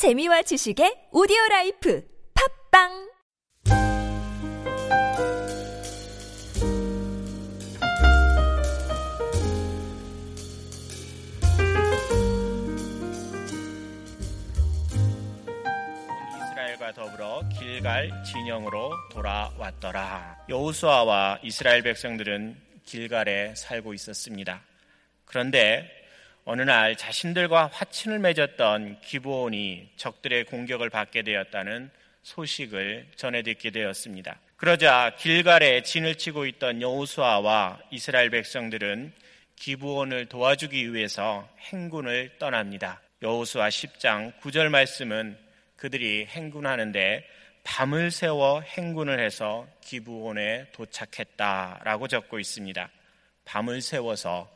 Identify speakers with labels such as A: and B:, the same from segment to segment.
A: 재미와 지식의 오디오 라이프 팟빵
B: 이스라엘과 더불어 길갈 진영으로 돌아왔더라. 여호수아와 이스라엘 백성들은 길갈에 살고 있었습니다. 그런데 어느 날 자신들과 화친을 맺었던 기브온이 적들의 공격을 받게 되었다는 소식을 전해 듣게 되었습니다. 그러자 길갈에 진을 치고 있던 여호수아와 이스라엘 백성들은 기브온을 도와주기 위해서 행군을 떠납니다. 여호수아 10장 9절 말씀은 그들이 행군하는데 밤을 새워 행군을 해서 기브온에 도착했다라고 적고 있습니다. 밤을 세워서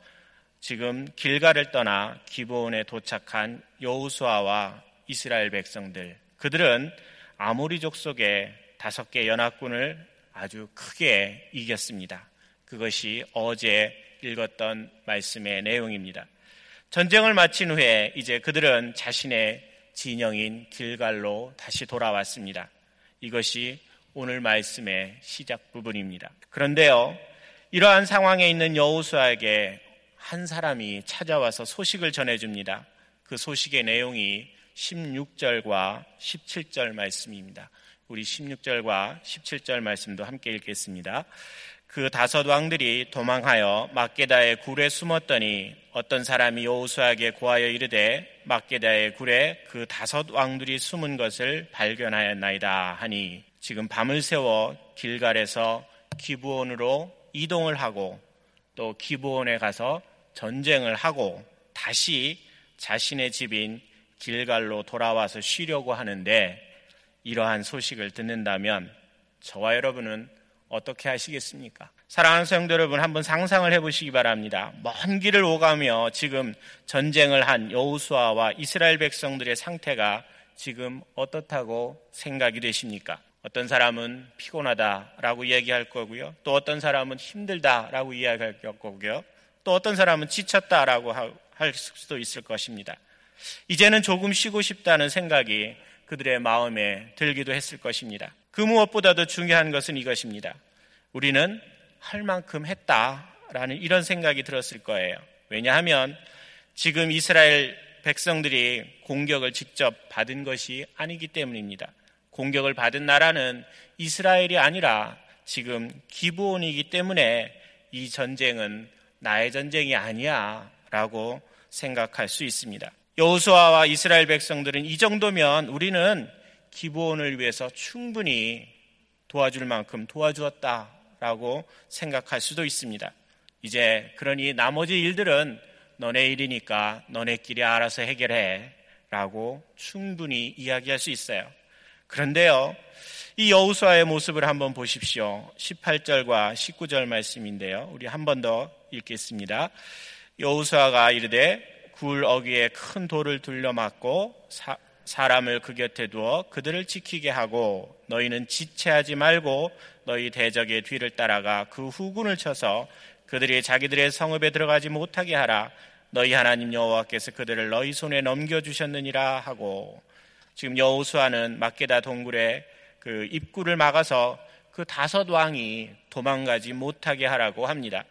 B: 지금 길가를 떠나 기브온에 도착한 여호수아와 이스라엘 백성들 그들은 아모리족 속의 다섯 개 연합군을 아주 크게 이겼습니다. 그것이 어제 읽었던 말씀의 내용입니다. 전쟁을 마친 후에 이제 그들은 자신의 진영인 길갈로 다시 돌아왔습니다. 이것이 오늘 말씀의 시작 부분입니다. 그런데요, 이러한 상황에 있는 여호수아에게 한 사람이 찾아와서 소식을 전해줍니다. 그 소식의 내용이 16절과 17절 말씀입니다. 우리 16절과 17절 말씀도 함께 읽겠습니다. 그 다섯 왕들이 도망하여 막게다의 굴에 숨었더니 어떤 사람이 여호수아에게 고하여 이르되 막게다의 굴에 그 다섯 왕들이 숨은 것을 발견하였나이다 하니 지금 밤을 새워 길갈에서 기부온으로 이동을 하고 또 기부온에 가서 전쟁을 하고 다시 자신의 집인 길갈로 돌아와서 쉬려고 하는데 이러한 소식을 듣는다면 저와 여러분은 어떻게 하시겠습니까? 사랑하는 성도 여러분 한번 상상을 해보시기 바랍니다. 먼 길을 오가며 지금 전쟁을 한 여우수아와 이스라엘 백성들의 상태가 지금 어떻다고 생각이 되십니까? 어떤 사람은 피곤하다라고 이야기할 거고요. 또 어떤 사람은 힘들다라고 이야기할 거고요. 또 어떤 사람은 지쳤다라고 할 수도 있을 것입니다. 이제는 조금 쉬고 싶다는 생각이 그들의 마음에 들기도 했을 것입니다. 그 무엇보다도 중요한 것은 이것입니다. 우리는 할 만큼 했다라는 이런 생각이 들었을 거예요. 왜냐하면 지금 이스라엘 백성들이 공격을 직접 받은 것이 아니기 때문입니다. 공격을 받은 나라는 이스라엘이 아니라 지금 기브온이기 때문에 이 전쟁은 나의 전쟁이 아니야 라고 생각할 수 있습니다. 여호수아와 이스라엘 백성들은 이 정도면 우리는 기브온을 위해서 충분히 도와줄 만큼 도와주었다라고 생각할 수도 있습니다. 이제 그러니 나머지 일들은 너네 일이니까 너네끼리 알아서 해결해 라고 충분히 이야기할 수 있어요. 그런데요, 이 여우수아의 모습을 한번 보십시오. 18절과 19절 말씀인데요. 우리 한 번 더 읽겠습니다. 여우수아가 이르되 굴 어귀에 큰 돌을 둘러맞고 사, 사람을 그 곁에 두어 그들을 지키게 하고 너희는 지체하지 말고 너희 대적의 뒤를 따라가 그 후군을 쳐서 그들이 자기들의 성읍에 들어가지 못하게 하라. 너희 하나님 여호와께서 그들을 너희 손에 넘겨 주셨느니라 하고 지금 여호수아는 막게다 동굴에 그 입구를 막아서 그 다섯 왕이 도망가지 못하게 하라고 합니다.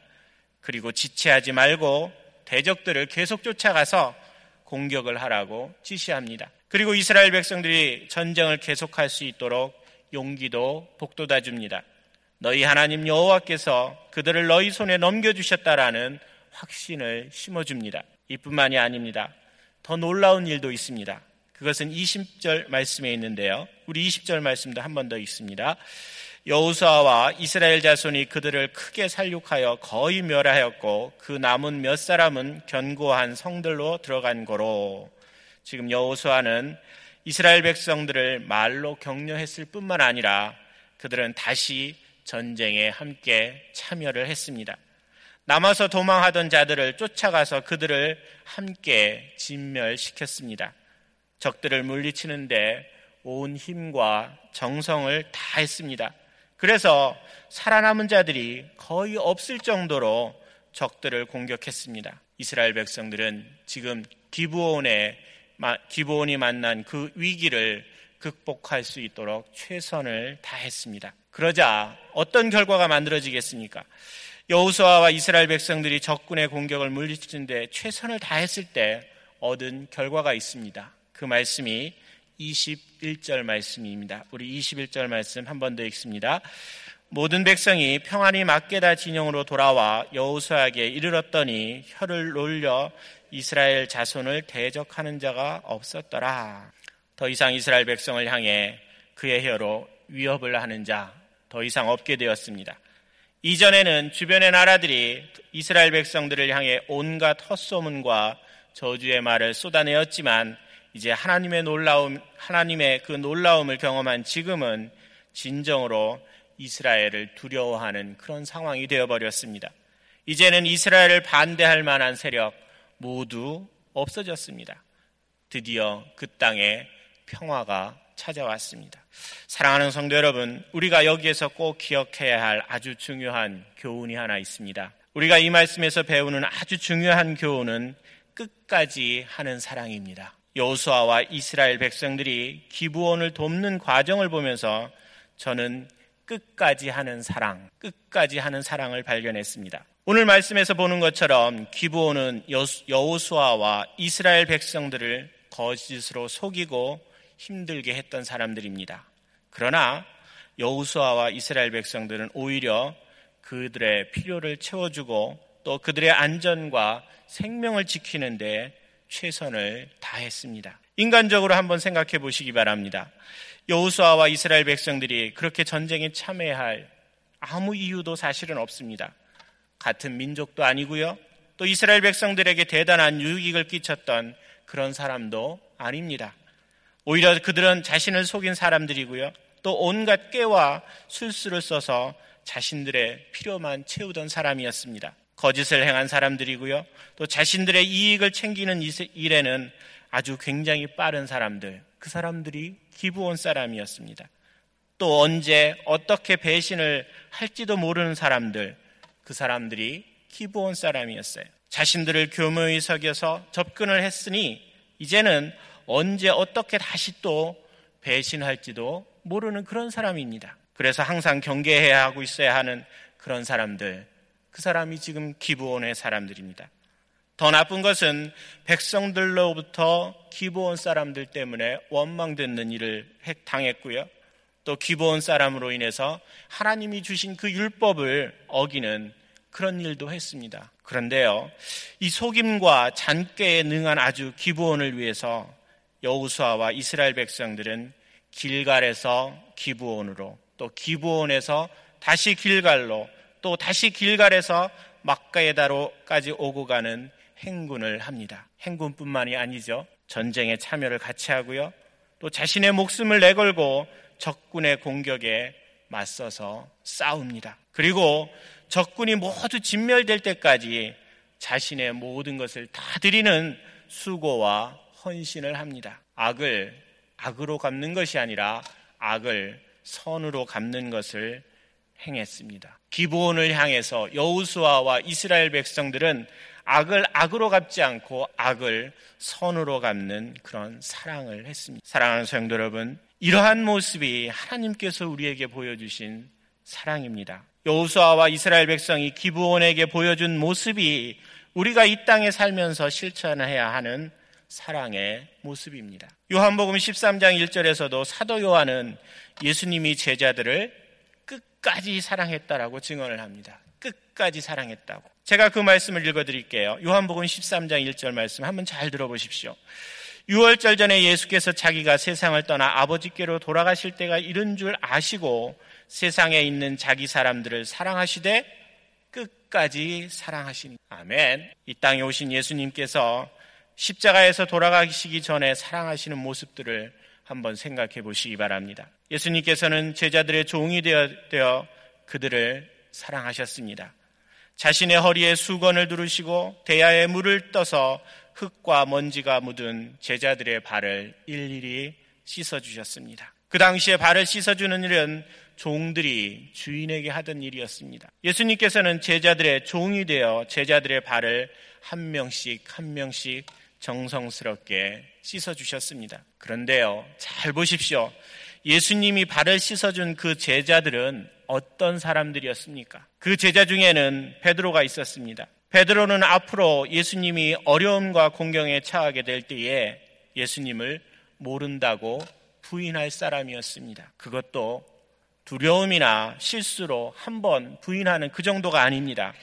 B: 그리고 지체하지 말고 대적들을 계속 쫓아가서 공격을 하라고 지시합니다. 그리고 이스라엘 백성들이 전쟁을 계속할 수 있도록 용기도 복돋아 줍니다. 너희 하나님 여호와께서 그들을 너희 손에 넘겨 주셨다라는 확신을 심어 줍니다. 이뿐만이 아닙니다. 더 놀라운 일도 있습니다. 그것은 20절 말씀에 있는데요. 우리 20절 말씀도 한 번더 있습니다. 여호수아와 이스라엘 자손이 그들을 크게 살육하여 거의 멸하였고 그 남은 몇 사람은 견고한 성들로 들어간 거로 지금 여호수아는 이스라엘 백성들을 말로 격려했을 뿐만 아니라 그들은 다시 전쟁에 함께 참여를 했습니다. 남아서 도망하던 자들을 쫓아가서 그들을 함께 진멸시켰습니다. 적들을 물리치는데 온 힘과 정성을 다 했습니다. 그래서 살아남은 자들이 거의 없을 정도로 적들을 공격했습니다. 이스라엘 백성들은 지금 기브온에 기브온이 만난 그 위기를 극복할 수 있도록 최선을 다했습니다. 그러자 어떤 결과가 만들어지겠습니까? 여호수아와 이스라엘 백성들이 적군의 공격을 물리치는데 최선을 다했을 때 얻은 결과가 있습니다. 그 말씀이 21절 말씀입니다. 우리 21절 말씀 한 번 더 읽습니다. 모든 백성이 평안히 막게다 진영으로 돌아와 여호수아에게 이르렀더니 혀를 놀려 이스라엘 자손을 대적하는 자가 없었더라. 더 이상 이스라엘 백성을 향해 그의 혀로 위협을 하는 자 더 이상 없게 되었습니다. 이전에는 주변의 나라들이 이스라엘 백성들을 향해 온갖 헛소문과 저주의 말을 쏟아내었지만 이제 하나님의 놀라움, 하나님의 그 놀라움을 경험한 지금은 진정으로 이스라엘을 두려워하는 그런 상황이 되어버렸습니다. 이제는 이스라엘을 반대할 만한 세력 모두 없어졌습니다. 드디어 그 땅에 평화가 찾아왔습니다. 사랑하는 성도 여러분, 우리가 여기에서 꼭 기억해야 할 아주 중요한 교훈이 하나 있습니다. 우리가 이 말씀에서 배우는 아주 중요한 교훈은 끝까지 하는 사랑입니다. 여호수아와 이스라엘 백성들이 기부원을 돕는 과정을 보면서 저는 끝까지 하는 사랑, 끝까지 하는 사랑을 발견했습니다. 오늘 말씀에서 보는 것처럼 기부원은 여호수아와 이스라엘 백성들을 거짓으로 속이고 힘들게 했던 사람들입니다. 그러나 여호수아와 이스라엘 백성들은 오히려 그들의 필요를 채워주고 또 그들의 안전과 생명을 지키는데 최선을 다했습니다. 인간적으로 한번 생각해 보시기 바랍니다. 여호수아와 이스라엘 백성들이 그렇게 전쟁에 참여할 아무 이유도 사실은 없습니다. 같은 민족도 아니고요. 또 이스라엘 백성들에게 대단한 유익을 끼쳤던 그런 사람도 아닙니다. 오히려 그들은 자신을 속인 사람들이고요. 또 온갖 깨와 술수를 써서 자신들의 필요만 채우던 사람이었습니다. 거짓을 행한 사람들이고요. 또 자신들의 이익을 챙기는 일에는 아주 굉장히 빠른 사람들, 그 사람들이 기부온 사람이었습니다. 또 언제 어떻게 배신을 할지도 모르는 사람들, 그 사람들이 기부온 사람이었어요. 자신들을 교묘히 속여서 접근을 했으니 이제는 언제 어떻게 다시 또 배신할지도 모르는 그런 사람입니다. 그래서 항상 경계해야 하고 있어야 하는 그런 사람들, 그 사람이 지금 기부원의 사람들입니다. 더 나쁜 것은 백성들로부터 기부원 사람들 때문에 원망되는 일을 당했고요. 또 기부원 사람으로 인해서 하나님이 주신 그 율법을 어기는 그런 일도 했습니다. 그런데요, 이 속임과 잔꾀에 능한 아주 기부원을 위해서 여우수아와 이스라엘 백성들은 길갈에서 기부원으로 또 기부원에서 다시 길갈로 또 다시 길갈에서 막가에다로까지 오고 가는 행군을 합니다. 행군뿐만이 아니죠. 전쟁에 참여를 같이 하고요. 또 자신의 목숨을 내걸고 적군의 공격에 맞서서 싸웁니다. 그리고 적군이 모두 진멸될 때까지 자신의 모든 것을 다 드리는 수고와 헌신을 합니다. 악을 악으로 갚는 것이 아니라 악을 선으로 갚는 것을 행했습니다. 기본을 향해서 여우수아와 이스라엘 백성들은 악을 악으로 갚지 않고 악을 선으로 갚는 그런 사랑을 했습니다. 사랑하는 성도 여러분, 이러한 모습이 하나님께서 우리에게 보여주신 사랑입니다. 여호수아와 이스라엘 백성이 기브온에게 보여준 모습이 우리가 이 땅에 살면서 실천해야 하는 사랑의 모습입니다. 요한복음 13장 1절에서도 사도 요한은 예수님이 제자들을 끝까지 사랑했다라고 증언을 합니다. 끝까지 사랑했다고. 제가 그 말씀을 읽어 드릴게요. 요한복음 13장 1절 말씀 한번 잘 들어보십시오. 6월절 전에 예수께서 자기가 세상을 떠나 아버지께로 돌아가실 때가 이른 줄 아시고 세상에 있는 자기 사람들을 사랑하시되 끝까지 사랑하시니. 아멘. 이 땅에 오신 예수님께서 십자가에서 돌아가시기 전에 사랑하시는 모습들을 한번 생각해 보시기 바랍니다. 예수님께서는 제자들의 종이 되어, 그들을 사랑하셨습니다. 자신의 허리에 수건을 두르시고 대야에 물을 떠서 흙과 먼지가 묻은 제자들의 발을 일일이 씻어주셨습니다. 그 당시에 발을 씻어주는 일은 종들이 주인에게 하던 일이었습니다. 예수님께서는 제자들의 종이 되어 제자들의 발을 한 명씩 한 명씩 정성스럽게 씻어주셨습니다. 그런데요, 잘 보십시오. 예수님이 발을 씻어준 그 제자들은 어떤 사람들이었습니까? 그 제자 중에는 베드로가 있었습니다. 베드로는 앞으로 예수님이 어려움과 공경에 처하게 될 때에 예수님을 모른다고 부인할 사람이었습니다. 그것도 두려움이나 실수로 한 번 부인하는 그 정도가 아닙니다.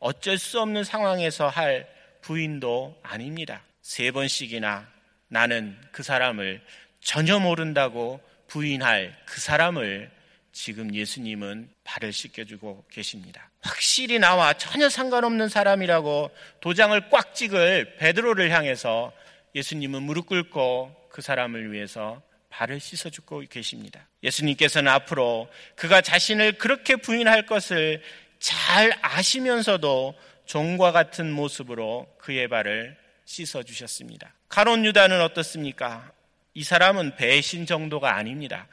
B: 어쩔 수 없는 상황에서 할 부인도 아닙니다. 세 번씩이나 나는 그 사람을 전혀 모른다고 부인할 그 사람을 지금 예수님은 발을 씻겨주고 계십니다. 확실히 나와 전혀 상관없는 사람이라고 도장을 꽉 찍을 베드로를 향해서 예수님은 무릎 꿇고 그 사람을 위해서 발을 씻어주고 계십니다. 예수님께서는 앞으로 그가 자신을 그렇게 부인할 것을 잘 아시면서도 종과 같은 모습으로 그의 발을 씻어 주셨습니다. 가론 유다는 어떻습니까? 이 사람은 배신 정도가 아닙니다.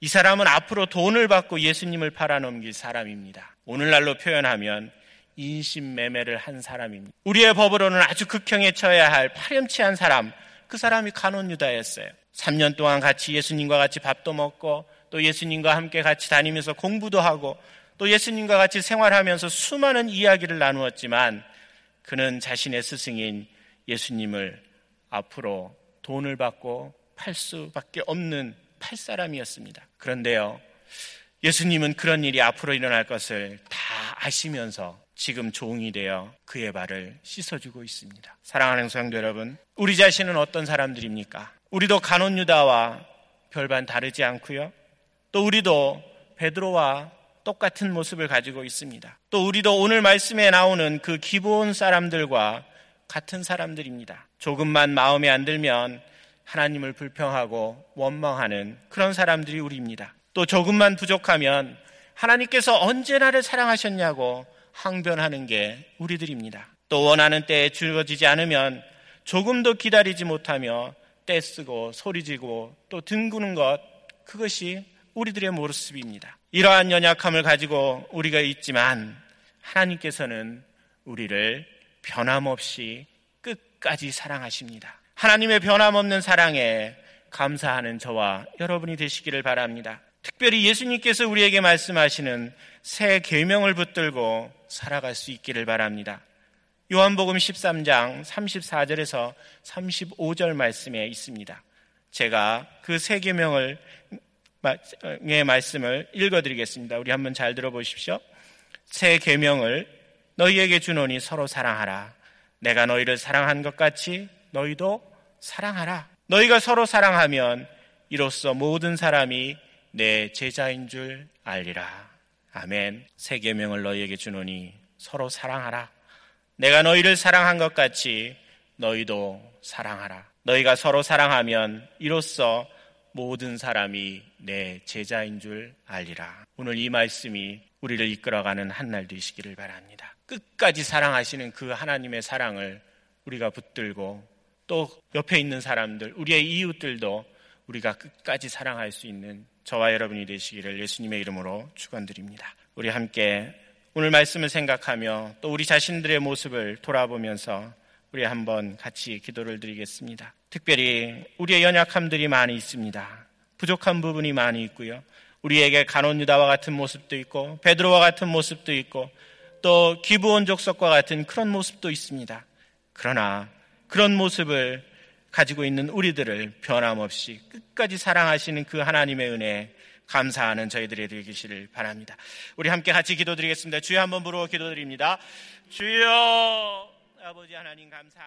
B: 이 사람은 앞으로 돈을 받고 예수님을 팔아넘길 사람입니다. 오늘날로 표현하면 인신매매를 한 사람입니다. 우리의 법으로는 아주 극형에 처해야 할 파렴치한 사람, 그 사람이 가론 유다였어요. 3년 동안 같이 예수님과 같이 밥도 먹고 또 예수님과 함께 같이 다니면서 공부도 하고 또 예수님과 같이 생활하면서 수많은 이야기를 나누었지만 그는 자신의 스승인 예수님을 앞으로 돈을 받고 팔 수밖에 없는 팔 사람이었습니다. 그런데요, 예수님은 그런 일이 앞으로 일어날 것을 다 아시면서 지금 종이 되어 그의 발을 씻어주고 있습니다. 사랑하는 성도 여러분, 우리 자신은 어떤 사람들입니까? 우리도 간온 유다와 별반 다르지 않고요. 또 우리도 베드로와 똑같은 모습을 가지고 있습니다. 또 우리도 오늘 말씀에 나오는 그 기본 사람들과 같은 사람들입니다. 조금만 마음에 안 들면 하나님을 불평하고 원망하는 그런 사람들이 우리입니다. 또 조금만 부족하면 하나님께서 언제 나를 사랑하셨냐고 항변하는 게 우리들입니다. 또 원하는 때에 주어지지 않으면 조금도 기다리지 못하며 떼쓰고 소리지고 또 등구는 것 그것이 우리들의 모습입니다. 이러한 연약함을 가지고 우리가 있지만 하나님께서는 우리를 변함없이 끝까지 사랑하십니다. 하나님의 변함없는 사랑에 감사하는 저와 여러분이 되시기를 바랍니다. 특별히 예수님께서 우리에게 말씀하시는 새 계명을 붙들고 살아갈 수 있기를 바랍니다. 요한복음 13장 34절에서 35절 말씀에 있습니다. 제가 그세 계명을 의 말씀을 읽어드리겠습니다. 우리 한번 잘 들어보십시오. 새 계명을 너희에게 주노니 서로 사랑하라. 내가 너희를 사랑한 것 같이 너희도 사랑하라. 너희가 서로 사랑하면 이로써 모든 사람이 내 제자인 줄 알리라. 아멘. 새 계명을 너희에게 주노니 서로 사랑하라. 내가 너희를 사랑한 것 같이 너희도 사랑하라. 너희가 서로 사랑하면 이로써 모든 사람이 내 제자인 줄 알리라. 오늘 이 말씀이 우리를 이끌어가는 한 날 되시기를 바랍니다. 끝까지 사랑하시는 그 하나님의 사랑을 우리가 붙들고 또 옆에 있는 사람들, 우리의 이웃들도 우리가 끝까지 사랑할 수 있는 저와 여러분이 되시기를 예수님의 이름으로 축원드립니다. 우리 함께 오늘 말씀을 생각하며 또 우리 자신들의 모습을 돌아보면서 우리 한번 같이 기도를 드리겠습니다. 특별히 우리의 연약함들이 많이 있습니다. 부족한 부분이 많이 있고요. 우리에게 간온 유다와 같은 모습도 있고 베드로와 같은 모습도 있고 또 기부온 족속과 같은 그런 모습도 있습니다. 그러나 그런 모습을 가지고 있는 우리들을 변함없이 끝까지 사랑하시는 그 하나님의 은혜에 감사하는 저희들이 되기를 바랍니다. 우리 함께 같이 기도드리겠습니다. 주여 한번 부르고 기도드립니다. 주여 아버지 하나님 감사합니다.